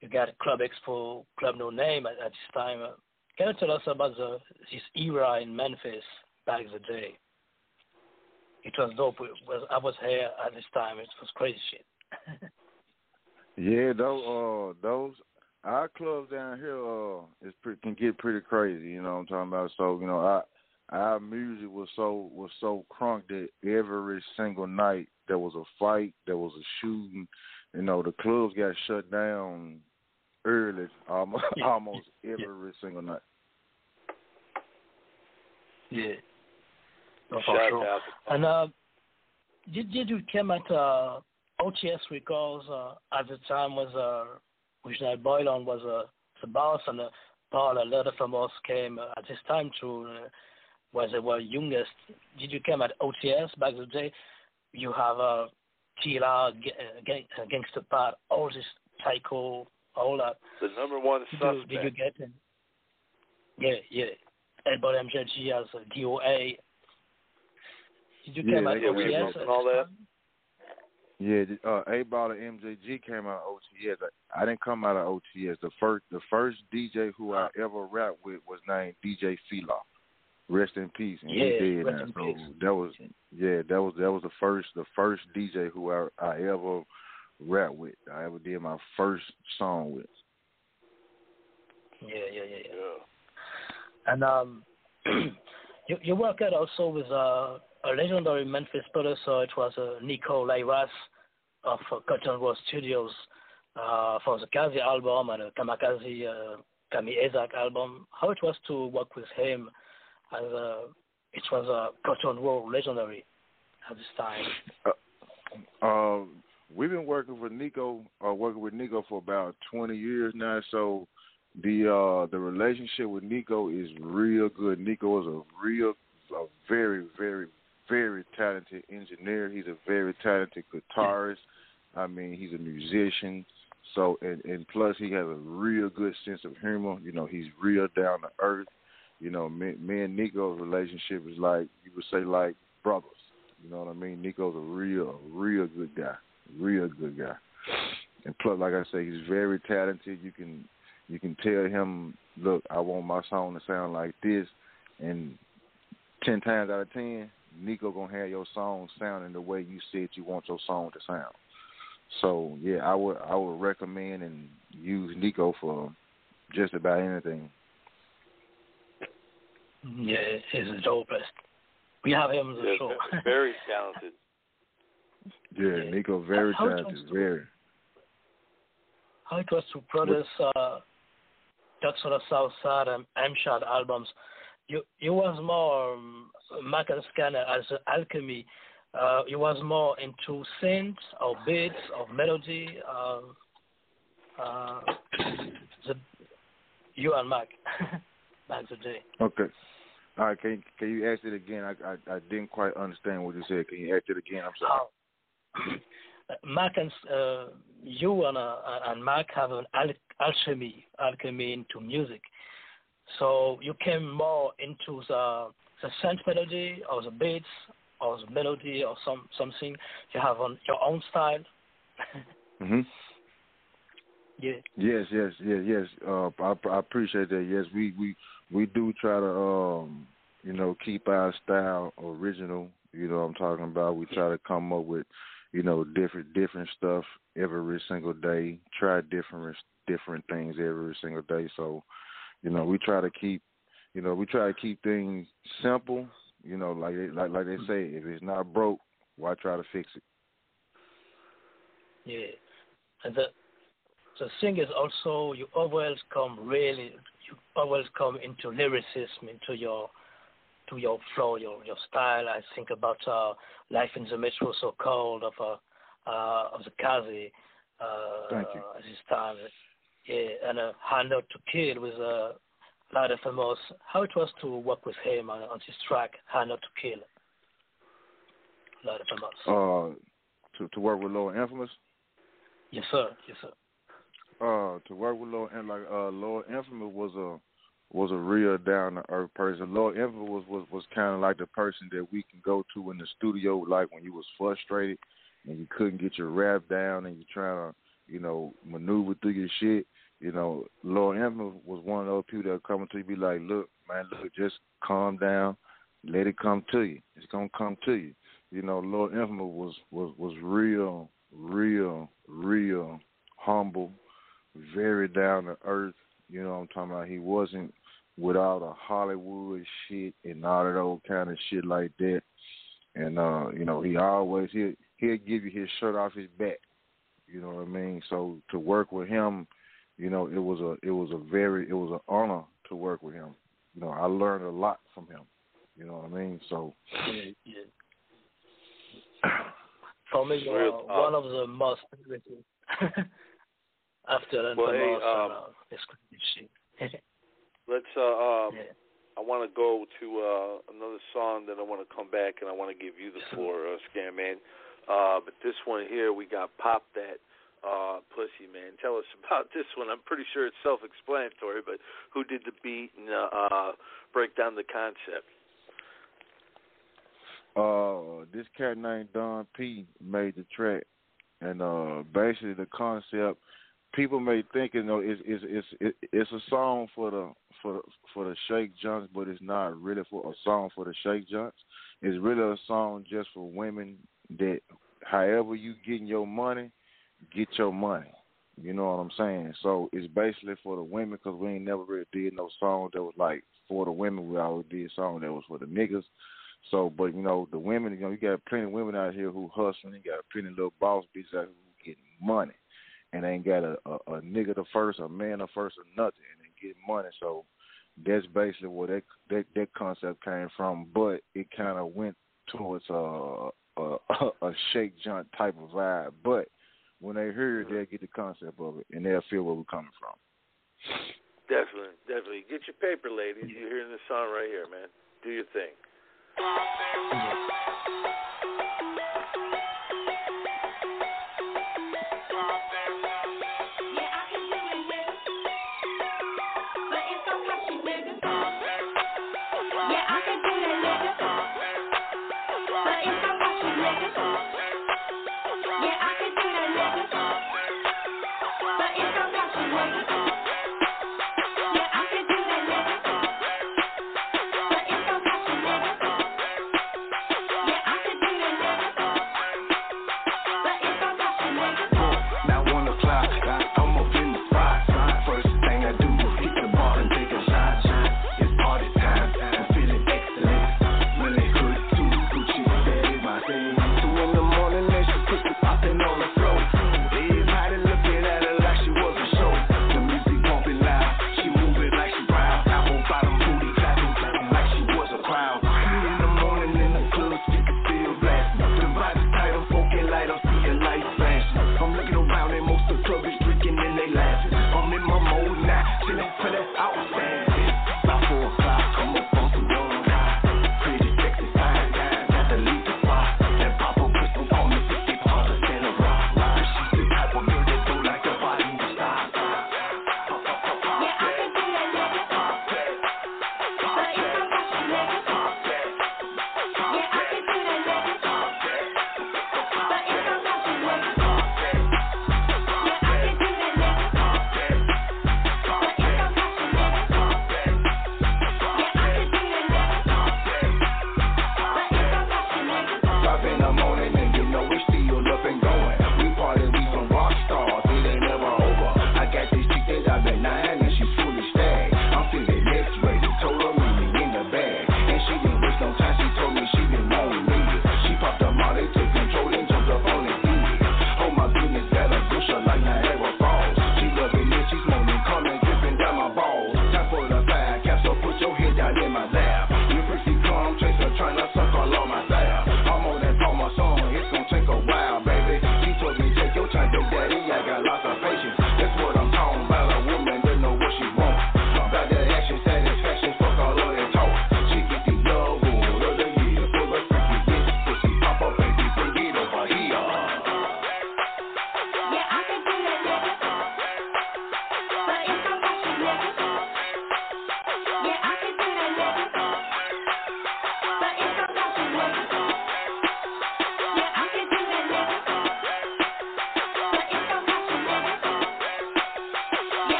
Speaker 5: You got Club Expo, Club No Name at, at this time. Uh, can you tell us about the, this era in Memphis back the day? It was dope. I was here at this time. It was crazy shit. *laughs*
Speaker 3: yeah, those uh, those our clubs down here uh is pretty, can get pretty crazy. You know what I'm talking about? So you know, our our music was so was so crunk that every single night there was a fight, there was a shooting. You know, the clubs got shut down early, *laughs* almost
Speaker 5: yeah.
Speaker 3: almost every
Speaker 5: yeah.
Speaker 3: single night.
Speaker 5: Yeah. No, for sure. And uh, did did you come at uh, OTS Records uh, at the time was uh, Reginald Boylan was uh, the boss and uh, Paul a lot of us came uh, at this time to uh, when they were youngest. Did you come at OTS back in the day? You have uh, Tila, gang, uh, Gangsta Pat, all this Tycho, all that.
Speaker 2: The number one
Speaker 5: did
Speaker 2: suspect.
Speaker 5: You, did you get him? Yeah, yeah. Edward MJG as a DOA. Did you
Speaker 3: yeah,
Speaker 5: come at
Speaker 3: yeah,
Speaker 5: OTS
Speaker 2: and all that?
Speaker 3: Yeah, uh, 8Ball and MJG came out of OTS. I, I didn't come out of OTS. The first, the first DJ who I ever rapped with was named DJ Fila. Rest in peace. And
Speaker 5: yeah,
Speaker 3: he did
Speaker 5: rest
Speaker 3: that.
Speaker 5: in
Speaker 3: So
Speaker 5: peace.
Speaker 3: that was yeah, that was that was the first the first DJ who I I ever rapped with. I ever did my first song with.
Speaker 5: Yeah, yeah, yeah, yeah.
Speaker 2: Yeah.
Speaker 5: And um, *clears throat* you you work out also with uh, a legendary Memphis producer. It was uh, Nico Lyras of uh, Cotton Row Studios uh, for the Kazi album and the Kamikaze uh, Kami Ezak album. How it was to work with him as uh, it was a Cotton Road legendary at this time.
Speaker 3: Uh, we've been working with Nico, uh, working with Nico for about twenty years now. So the uh the relationship with Nico is real good. Nico is a real, a very, very, very talented engineer. He's a very talented guitarist. I mean, he's a musician. So and and plus he has a real good sense of humor. You know, he's real down to earth. You know, me, me and Nico's relationship is like you would say like brothers. You know what I mean? Nico's a real, real good guy, real good guy. And plus, like I say, he's very talented. You can you can tell him, look, I want my song to sound like this, and ten times out of ten, Nico gonna have your song sounding the way you said you want your song to sound. So yeah, I would I would recommend and use Nico for just about anything.
Speaker 5: Yeah, he's the dopest. We have him on the
Speaker 2: Yeah,
Speaker 5: show.
Speaker 2: very talented.
Speaker 3: Yeah. Nico very
Speaker 5: How- how
Speaker 3: talented, very.
Speaker 5: How it was to produce uh, Dots for the South Side and M-Shot albums. You you was more um, Mac and Scanner as an alchemy. Uh, you was more into synths or beats or melody. Uh, uh, the, you and Mac *laughs* back the day.
Speaker 3: Okay. All right, can can you ask it again? I, I I didn't quite understand what you said. Can you ask it again? I'm sorry.
Speaker 5: Mac and uh, you and uh, and Mac have an al- alchemy alchemy into music. So you came more into the the synth melody or the beats or the melody or some something. You have on your own style.
Speaker 3: Mhm. *laughs*
Speaker 5: yeah.
Speaker 3: Yes, yes, yes, yes. Uh, I, I appreciate that. Yes, we we we do try to um you know keep our style original. You know what I'm talking about. We try to come up with you know different different stuff every single day. Try different different things every single day. So you know we try to keep you know we try to keep things simple. You know like they, like like they say, if it's not broke, why try to fix it?
Speaker 5: Yeah. And the the thing is also you always come really you always come into lyricism into your to your flow, your your style. I think about uh Life in the Metro So Cold of uh, uh of the Kazi uh
Speaker 3: Thank you.
Speaker 5: at this time. Yeah, and uh Hand Out to Kill with uh Lord Infamous how it was to work with him on, on this track, Hand Out to Kill. Lord Infamous.
Speaker 3: Uh, to to work with Lord Infamous.
Speaker 5: yes sir, yes sir.
Speaker 3: uh to work with Lord and like uh Lord Infamous was a was a real down to earth person. Lord Ever was was was kind of like the person that we can go to in the studio, like when you was frustrated and you couldn't get your rap down and you're trying to, you know, maneuver through your shit. You know, Lord Ever was one of those people that come to you be like, look, man, look, just calm down, let it come to you. It's gonna come to you. You know, Lord Infamous was was was real, real, real humble, very down to earth. You know what I'm talking about? He wasn't with all the Hollywood shit and all that old kind of shit like that. And uh, you know, he always he'll he'll give you his shirt off his back. You know what I mean? So to work with him, you know, it was a it was a very it was an honor to work with him. You know, I learned a lot from him. You know what I mean? So
Speaker 5: yeah, yeah. *clears throat* For me, uh, uh, one of the most *laughs* after that,
Speaker 2: well, hey,
Speaker 5: um,
Speaker 2: uh, *laughs* let's uh, um, yeah. I want to go to uh, another song, then I want to come back and I want to give you the floor, uh, Scan Man. Uh, but this one here, we got Pop That uh, Pussy Man. Tell us *laughs* about this one. I'm pretty sure it's self-explanatory, but who did the beat and uh, uh, break down the concept?
Speaker 3: Uh, this cat named Don P made the track, and uh, basically the concept people may think you know it's it's it's it's a song for the for for the shake junks, but it's not really for a song for the shake junks. It's really a song just for women that, however you getting your money, get your money. You know what I'm saying? So it's basically for the women because we ain't never really did no song that was like for the women. We always did song that was for the niggas. So, but you know, the women, you know, you got plenty of women out here who hustling. You got plenty of little boss bitches out here who getting money and ain't got a, a, a nigga the first, a man the first, or nothing, and they get money. So that's basically where that that, that concept came from. But it kind of went towards a, a *laughs* a shake joint type of vibe. But when they hear it, they'll get the concept of it, and they'll feel where we're coming from.
Speaker 2: Definitely, definitely. Get your paper, ladies. You're hearing the song right here, man. Do your thing.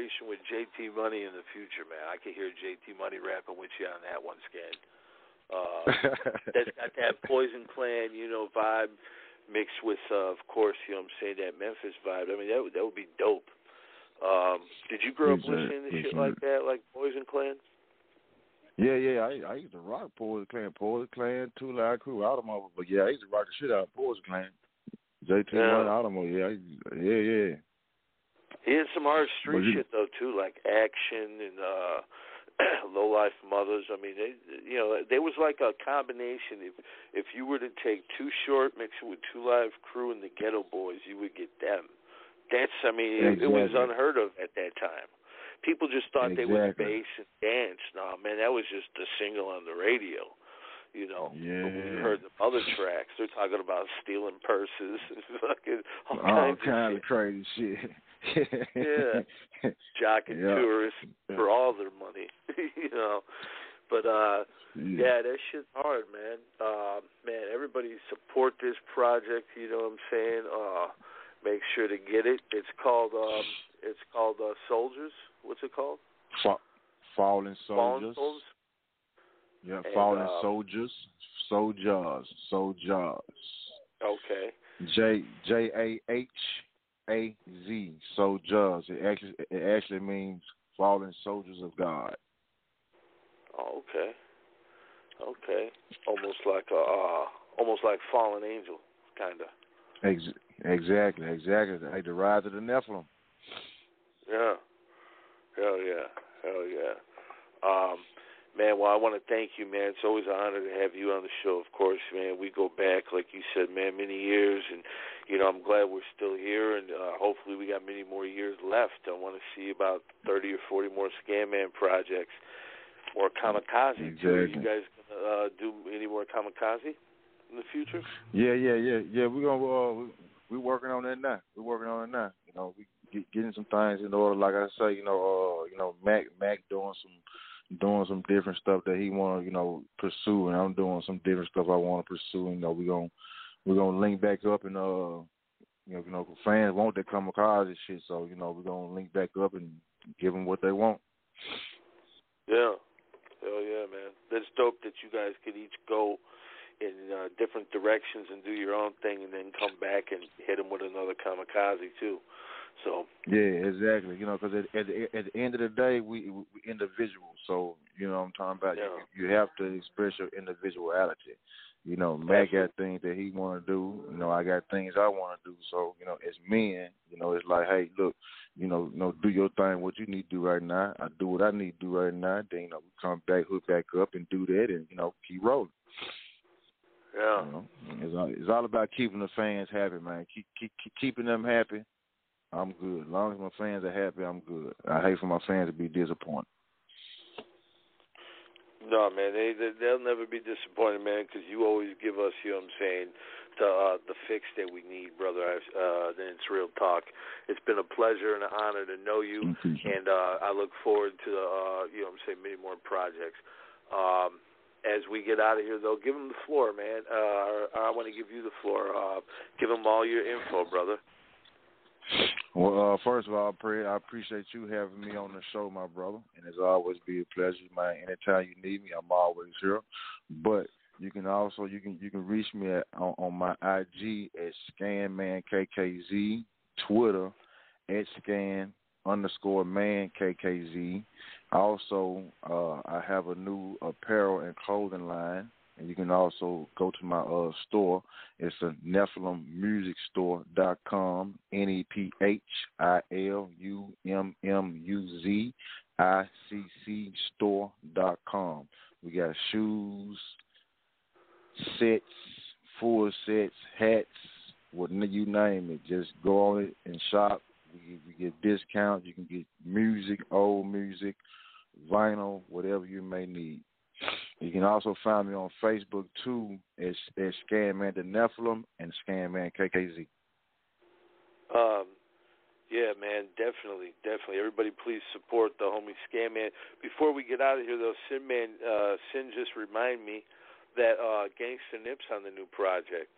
Speaker 2: Collaboration with JT Money in the future, man. I can hear JT Money rapping with you on that one, Scan. Uh, *laughs* that's got that Poison Clan, you know, vibe mixed with, uh, of course, you know, what I'm saying that Memphis vibe. I mean, that would that would be dope. Um, did you grow up
Speaker 3: sir.
Speaker 2: listening to shit like that, like Poison Clan?
Speaker 3: Yeah, yeah, I I used to rock Poison Clan, Poison Clan, Two Live Crew, Automobile. But yeah, I used to rock the shit out of Poison Clan. JT
Speaker 2: Yeah.
Speaker 3: One Automobile, yeah, I yeah, yeah.
Speaker 2: He had some hard street shit though too, like Action and uh *clears throat* Low Life Mothers. I mean, they, you know, there was like a combination. If if you were to take Too Short, mix it with Two Live Crew and the Geto Boys, you would get them. That's, I mean, it, it was unheard of at that time. People just thought they would
Speaker 3: Exactly.
Speaker 2: bass and dance. No, man, that was just a single on the radio. You know,
Speaker 3: Yeah.
Speaker 2: but when you heard the other tracks, they're talking about stealing purses and *laughs* fucking all,
Speaker 3: All
Speaker 2: kinds,
Speaker 3: kinds
Speaker 2: of
Speaker 3: of crazy shit.
Speaker 2: Yeah. jocking *laughs*
Speaker 3: Yeah.
Speaker 2: tourists for all their money, *laughs* you know. But uh yeah, that shit's hard, man. Uh man, everybody support this project, you know what I'm saying? Uh make sure to get it. It's called um it's called uh Soldiers. What's it called?
Speaker 3: Fa- Fallen
Speaker 2: Fallen
Speaker 3: soldiers. Yeah, fallen
Speaker 2: uh,
Speaker 3: soldiers, soldiers, soldiers.
Speaker 2: Okay.
Speaker 3: J J A H A Z, soldiers. It actually it actually means fallen soldiers of God.
Speaker 2: Oh, okay. Okay. Almost like a uh almost like fallen angel, kinda.
Speaker 3: Ex- exactly, exactly. Like the rise of the Nephilim.
Speaker 2: Yeah. Hell yeah. Hell yeah. Um, man, well, I want to thank you, man. It's always an honor to have you on the show, of course, man. We go back, like you said, man, many years, and, you know, I'm glad we're still here, and uh, hopefully we got many more years left. I want to see about 30 or 40 more Scan Man projects, or Kamikaze, too. Are you guys to uh, do any more Kamikaze in the future?
Speaker 3: Yeah, yeah, yeah, yeah. We're gonna uh, we, we're working on that now. We're working on it now. You know, we get, getting some things in order. Like I say, you know, uh, you know, Mac Mac doing some doing some different stuff that he want to, you know, pursue, and I'm doing some different stuff I want to pursue. You know, we gonna we're gonna link back up and uh, you know, you know, fans want that kamikaze shit, so you know, we're gonna link back up and give them what they want.
Speaker 2: Yeah. Hell yeah, man. That's dope that you guys could each go in uh, different directions and do your own thing and then come back and hit them with another kamikaze, too. So,
Speaker 3: Yeah, exactly. You know, because at, at the at the end of the day, we we individuals. So you know, what I'm talking about.
Speaker 2: Yeah.
Speaker 3: You, you have to express your individuality. You know, Mac got things that he want to do. You know, I got things I want to do. So you know, as men, you know, it's like, hey, look, you know, you know, do your thing. What you need to do right now, I do what I need to do right now. Then you know, we come back, hook back up, and do that, and you know, keep rolling.
Speaker 2: yeah.
Speaker 3: You know, it's all, it's all about keeping the fans happy, man. Keep, keep keep keeping them happy. I'm good. As long as my fans are happy, I'm good. I hate for my fans to be disappointed.
Speaker 2: No, man, they, they they'll never be disappointed, man, because you always give us, you know what I'm saying, the uh, the fix that we need, brother. Uh, then it's real talk. It's been a pleasure and an honor to know you, and uh, I look forward to uh, you know what I'm saying, many more projects. Um, as we get out of here, though, give them the floor, man. Uh, I want to give you the floor. Uh, give them all your info, brother.
Speaker 3: Well, uh, first of all, Fred, I appreciate you having me on the show, my brother, and it's always be a pleasure, man. Anytime you need me, I'm always here. But you can also you can you can reach me at on, on my IG at ScanManKKZ, Twitter at Scan underscore Man KKZ. Also, uh, I have a new apparel and clothing line, and you can also go to my uh, store. It's a NephilimMusicStore.com, N E P H I L U M M U Z I C C Store.com. We got shoes, sets, full sets, hats, what you name it. Just go on it and shop. We get discounts. You can get music, old music, vinyl, whatever you may need. You can also find me on Facebook too as, as Scanman the Nephilim and Scanman KKZ.
Speaker 2: Um, yeah, man, definitely, definitely. Everybody, please support the homie Scan Man. Before we get out of here, though, Sin Man, uh, Sin just remind me that uh, Gangsta Nip's on the new project.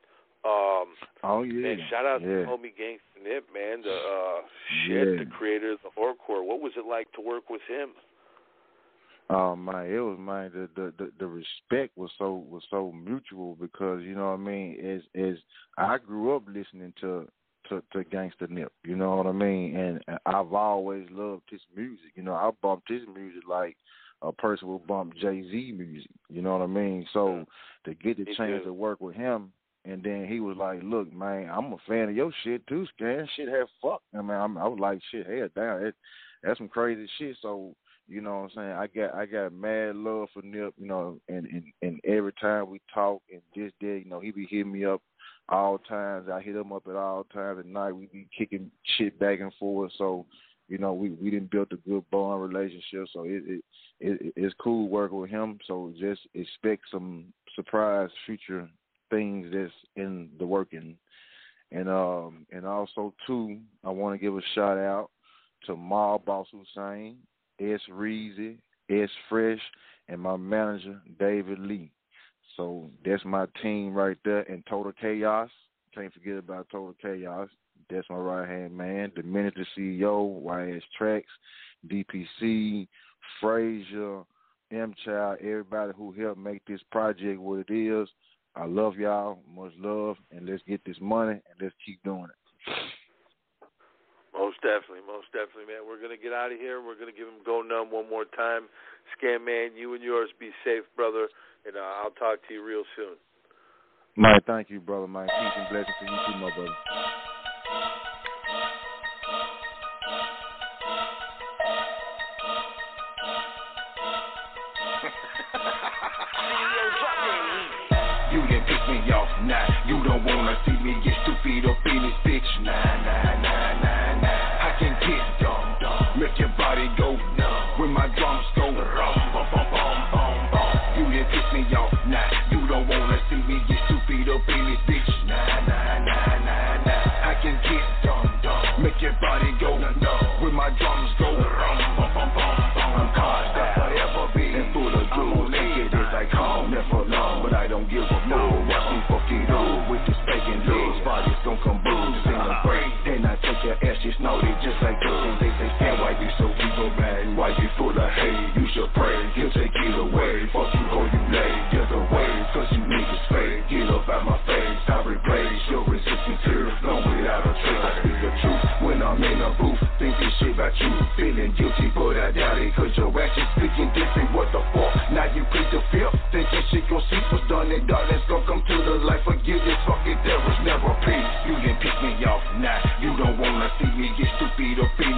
Speaker 2: Um,
Speaker 3: oh yeah.
Speaker 2: Man, shout out
Speaker 3: yeah.
Speaker 2: to homie Gangsta Nip, man. The uh, shit,
Speaker 3: Yeah.
Speaker 2: the creator of the horrorcore. What was it like to work with him?
Speaker 3: Oh man, it was my the, the the the respect was so was so mutual because you know what I mean. As as I grew up listening to to to Gangsta Nip, you know what I mean, and I've always loved his music. You know, I bumped his music like a person would bump Jay Z music. You know what I mean? So to get the chance to work with him. And then he was like, "Look, man, I'm a fan of your shit too, Scan. Shit Have fuck. I mean, I'm, I was like, shit, hell damn, it, that's some crazy shit. So you know what I'm saying? I got I got mad love for Nip, you know, and and, and every time we talk and this day, you know, he be hitting me up all times. I hit him up at all times at night. We be kicking shit back and forth. So, you know, we we didn't build a good bond relationship. So it it, it it's cool working with him. So just expect some surprise future things that's in the working. And um and also too, I want to give a shout out to Ma Boss Hussein, S. Reezy, S. Fresh, and my manager, David Lee. So that's my team right there in Total Chaos. Can't forget about Total Chaos. That's my right hand man. The Minister CEO, YS Tracks, DPC, Frazier, M Child, everybody who helped make this project what it is. I love y'all. Much love. And let's get this money and let's keep doing it.
Speaker 2: Most definitely, most definitely, man. We're gonna get out of here. We're gonna give him go numb one more time. Scan man, you and yours be safe, brother, and uh, I'll talk to you real soon.
Speaker 3: Man, thank you, brother. Man, peace and blessings to you too, my brother.
Speaker 4: You done piss me off now. You don't wanna see me get stupid up in this bitch. Nah, nah, nah, nah, my drums go rum, bum, bum, bum, bum, bum. You done piss me off now. You don't wanna see me get stupid up in this bitch. Nah, nah, nah, nah, nah. I can get dumb, dumb. Make your body go numb. When my drums go rum, bum, bum, bum, bum. I'm caught that forever being full of. Take it as I come, never long, but I don't give a fuck. Watch me fuck it up with this faking legs. Body's gon' come boom, sing a break. Then I take your ass, just know it just like this. And they say, Stan, why you so? Why you full of hate? You should pray, he'll take it away. Fuck you, hold you late. Get away, cause you niggas fake. Get up out my face, I replace your resistance here. Long without a trace, I speak the truth. When I'm in a booth, think this shit about you. Feeling guilty, but I doubt it, cause your actions speaking different. What the fuck? Now you plead the fifth. Thinking shit gon' see what's done and darkness gon' come to the light. Forgive this fucking there was never peace. You done piss me off, nah. You don't wanna see me get stupid up in